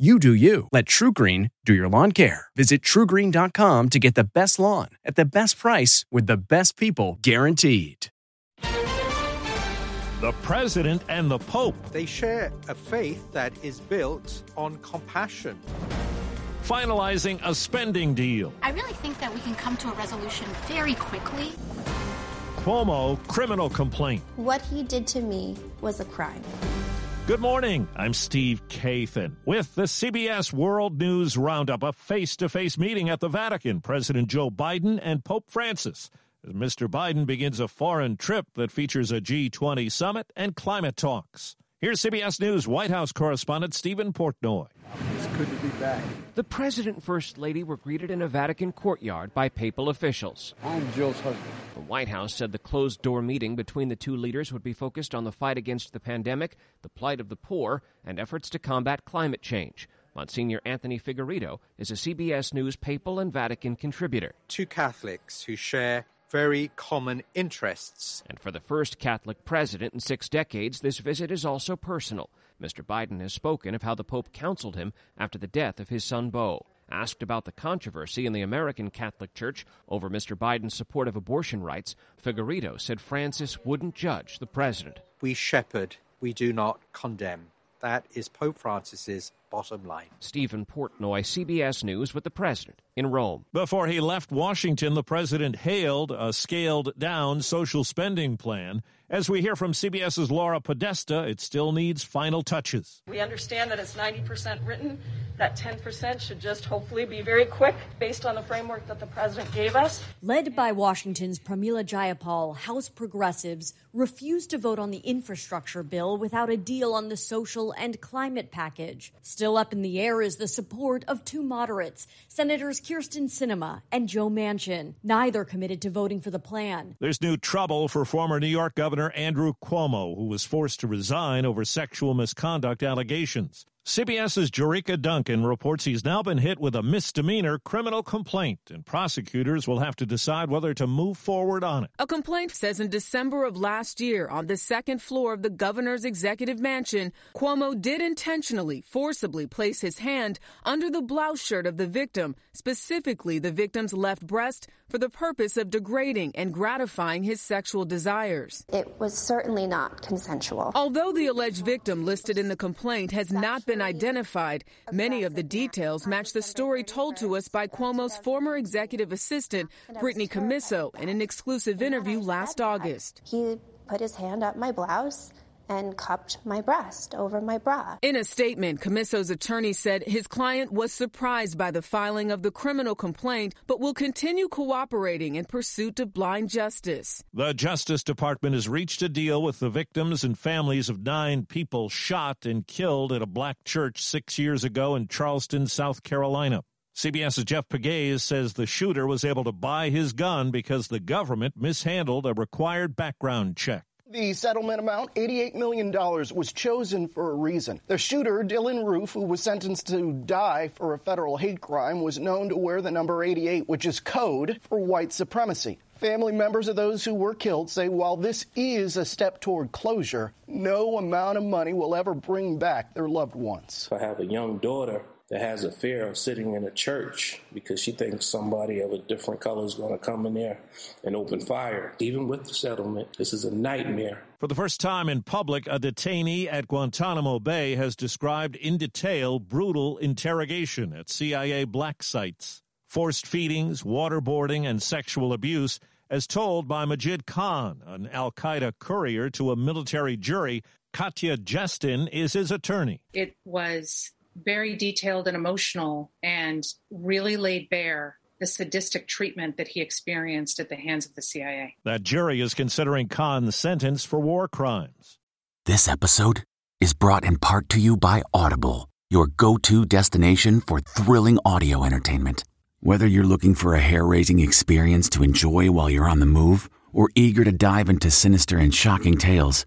You do you. Let TruGreen do your lawn care. Visit trugreen.com to get the best lawn at the best price with the best people guaranteed. The President and the Pope They share a faith that is built on compassion. finalizing a spending deal. I really think that we can come to a resolution very quickly. Cuomo criminal complaint. What he did to me was a crime. Good morning. I'm Steve Kathan with the CBS World News Roundup, a face to face meeting at the Vatican. President Joe Biden and Pope Francis. As Mr. Biden begins a foreign trip that features a G20 summit and climate talks. Here's CBS News White House correspondent Stephen Portnoy. It's good to be back. The President and First Lady were greeted in a Vatican courtyard by papal officials. I'm Jill's husband. The White House said the closed door meeting between the two leaders would be focused on the fight against the pandemic, the plight of the poor, and efforts to combat climate change. Monsignor Anthony Figueiredo is a CBS News papal and Vatican contributor. Two Catholics who share very common interests. And for the first Catholic president in six decades, this visit is also personal. Mr. Biden has spoken of how the Pope counseled him after the death of his son Beau. Asked about the controversy in the American Catholic Church over Mr. Biden's support of abortion rights, Figueiredo said Francis wouldn't judge the president. We shepherd, we do not condemn. That is Pope Francis's bottom line. Stephen Portnoy, CBS News, with the president in Rome. Before he left Washington, the president hailed a scaled down social spending plan. As we hear from CBS's Laura Podesta, it still needs final touches. We understand that it's 90% written. That 10% should just hopefully be very quick based on the framework that the president gave us. Led by Washington's Pramila Jayapal, House progressives refused to vote on the infrastructure bill without a deal on the social and climate package. Still up in the air is the support of two moderates, Senators Kyrsten Sinema and Joe Manchin, neither committed to voting for the plan. There's new trouble for former New York Governor Andrew Cuomo, who was forced to resign over sexual misconduct allegations. CBS's Jerika Duncan reports he's now been hit with a misdemeanor criminal complaint, and prosecutors will have to decide whether to move forward on it. A complaint says in December of last year, on the second floor of the governor's executive mansion, Cuomo did intentionally, forcibly place his hand under the blouse shirt of the victim, specifically the victim's left breast, for the purpose of degrading and gratifying his sexual desires. It was certainly not consensual. Although the alleged victim listed in the complaint has not been identified, many of the details match the story told to us by Cuomo's former executive assistant, Brittany Commisso, in an exclusive interview last August. He put his hand up my blouse and cupped my breast over my bra. In a statement, Commisso's attorney said his client was surprised by the filing of the criminal complaint, but will continue cooperating in pursuit of blind justice. The Justice Department has reached a deal with the victims and families of nine people shot and killed at a black church six years ago in Charleston, South Carolina. CBS's Jeff Pegues says the shooter was able to buy his gun because the government mishandled a required background check. The settlement amount, $88 million, was chosen for a reason. The shooter, Dylann Roof, who was sentenced to die for a federal hate crime, was known to wear the number 88, which is code for white supremacy. Family members of those who were killed say while this is a step toward closure, no amount of money will ever bring back their loved ones. I have a young daughter that has a fear of sitting in a church because she thinks somebody of a different color is going to come in there and open fire. Even with the settlement, this is a nightmare. For the first time in public, a detainee at Guantanamo Bay has described in detail brutal interrogation at CIA black sites, forced feedings, waterboarding, and sexual abuse, as told by Majid Khan, an Al Qaeda courier to a military jury Katya Jestin is his attorney. It was very detailed and emotional and really laid bare the sadistic treatment that he experienced at the hands of the CIA. That jury is considering Khan's sentence for war crimes. This episode is brought in part to you by Audible, your go to destination for thrilling audio entertainment. Whether you're looking for a hair raising experience to enjoy while you're on the move or eager to dive into sinister and shocking tales,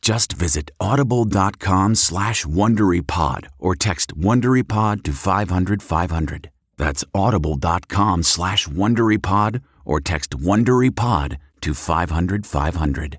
Just visit audible.com slash WonderyPod or text WonderyPod to 500, 500. That's audible.com slash WonderyPod or text WonderyPod to 500, 500.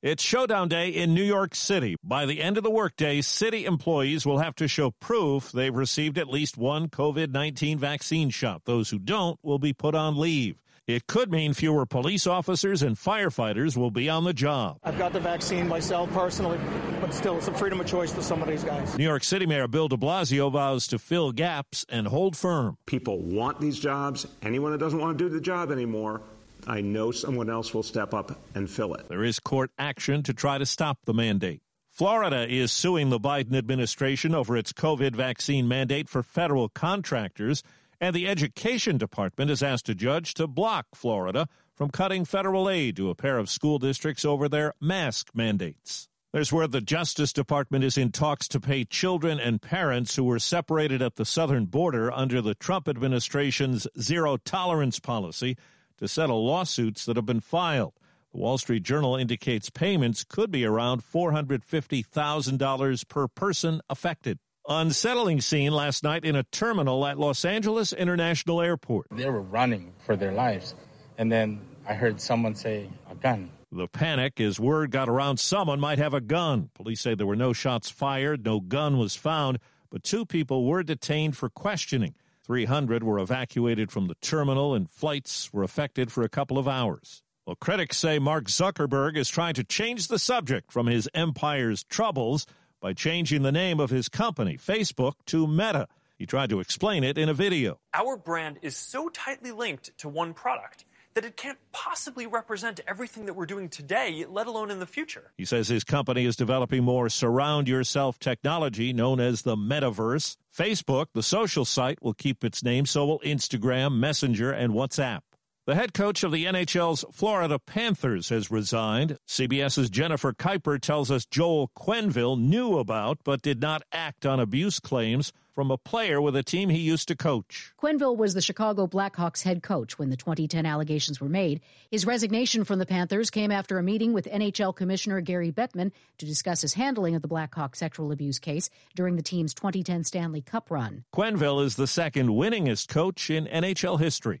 It's showdown day in New York City. By the end of the workday, city employees will have to show proof they've received at least one COVID 19 vaccine shot. Those who don't will be put on leave. It could mean fewer police officers and firefighters will be on the job. I've got the vaccine myself personally, but still, it's a freedom of choice for some of these guys. New York City Mayor Bill de Blasio vows to fill gaps and hold firm. People want these jobs. Anyone that doesn't want to do the job anymore, I know someone else will step up and fill it. There is court action to try to stop the mandate. Florida is suing the Biden administration over its COVID vaccine mandate for federal contractors. And the Education Department has asked a judge to block Florida from cutting federal aid to a pair of school districts over their mask mandates. There's where the Justice Department is in talks to pay children and parents who were separated at the southern border under the Trump administration's zero tolerance policy to settle lawsuits that have been filed. The Wall Street Journal indicates payments could be around $450,000 per person affected. Unsettling scene last night in a terminal at Los Angeles International Airport. They were running for their lives, and then I heard someone say, a gun. The panic as word got around someone might have a gun. Police say there were no shots fired, no gun was found, but two people were detained for questioning. 300 were evacuated from the terminal, and flights were affected for a couple of hours. Well, critics say Mark Zuckerberg is trying to change the subject from his empire's troubles by changing the name of his company, Facebook, to Meta. He tried to explain it in a video. Our brand is so tightly linked to one product that it can't possibly represent everything that we're doing today, let alone in the future. He says his company is developing more surround yourself technology known as the metaverse. Facebook, the social site, will keep its name, so will Instagram, Messenger, and WhatsApp. The head coach of the NHL's Florida Panthers has resigned. CBS's Jennifer Keiper tells us Joel Quenneville knew about but did not act on abuse claims from a player with a team he used to coach. Quenneville was the Chicago Blackhawks head coach when the 2010 allegations were made. His resignation from the Panthers came after a meeting with NHL Commissioner Gary Bettman to discuss his handling of the Blackhawks sexual abuse case during the team's 2010 Stanley Cup run. Quenneville is the second winningest coach in NHL history.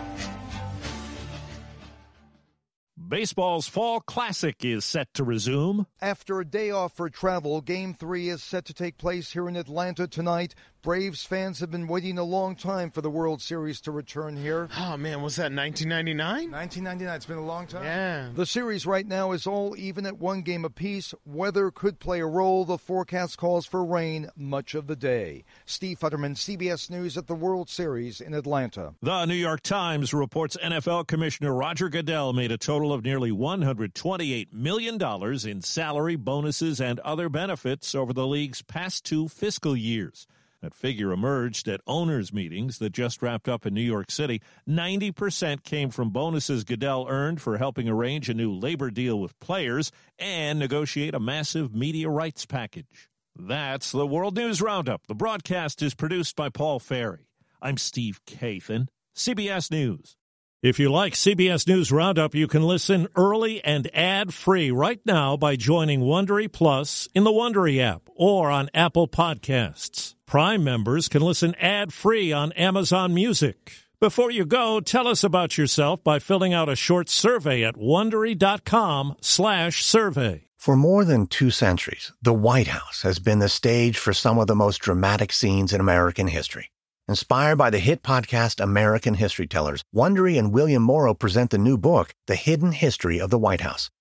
Baseball's Fall Classic is set to resume. After a day off for travel, Game 3 is set to take place here in Atlanta tonight. Braves fans have been waiting a long time for the World Series to return here. Oh, man, was that 1999? 1999. It's been a long time. Yeah. The series right now is all even at one game apiece. Weather could play a role. The forecast calls for rain much of the day. Steve Futterman, CBS News at the World Series in Atlanta. The New York Times reports NFL Commissioner Roger Goodell made a total of nearly $128 million in salary, bonuses, and other benefits over the league's past two fiscal years. That figure emerged at owners' meetings that just wrapped up in New York City. 90% came from bonuses Goodell earned for helping arrange a new labor deal with players and negotiate a massive media rights package. That's the World News Roundup. The broadcast is produced by Paul Ferry. I'm Steve Kathan, CBS News. If you like CBS News Roundup, you can listen early and ad-free right now by joining Wondery Plus in the Wondery app or on Apple Podcasts. Prime members can listen ad-free on Amazon Music. Before you go, tell us about yourself by filling out a short survey at wondery.com/survey. For more than 2 centuries, the White House has been the stage for some of the most dramatic scenes in American history. Inspired by the hit podcast American History Tellers, Wondery and William Morrow present the new book, The Hidden History of the White House.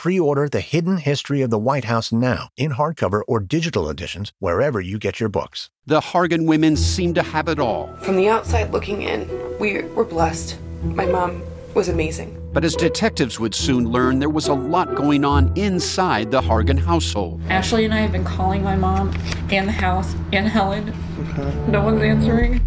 Pre order The Hidden History of the White House now in hardcover or digital editions wherever you get your books. The Hargan women seem to have it all. From the outside looking in, we were blessed. My mom was amazing. But as detectives would soon learn, there was a lot going on inside the Hargan household. Ashley and I have been calling my mom and the house and Helen. No one's answering.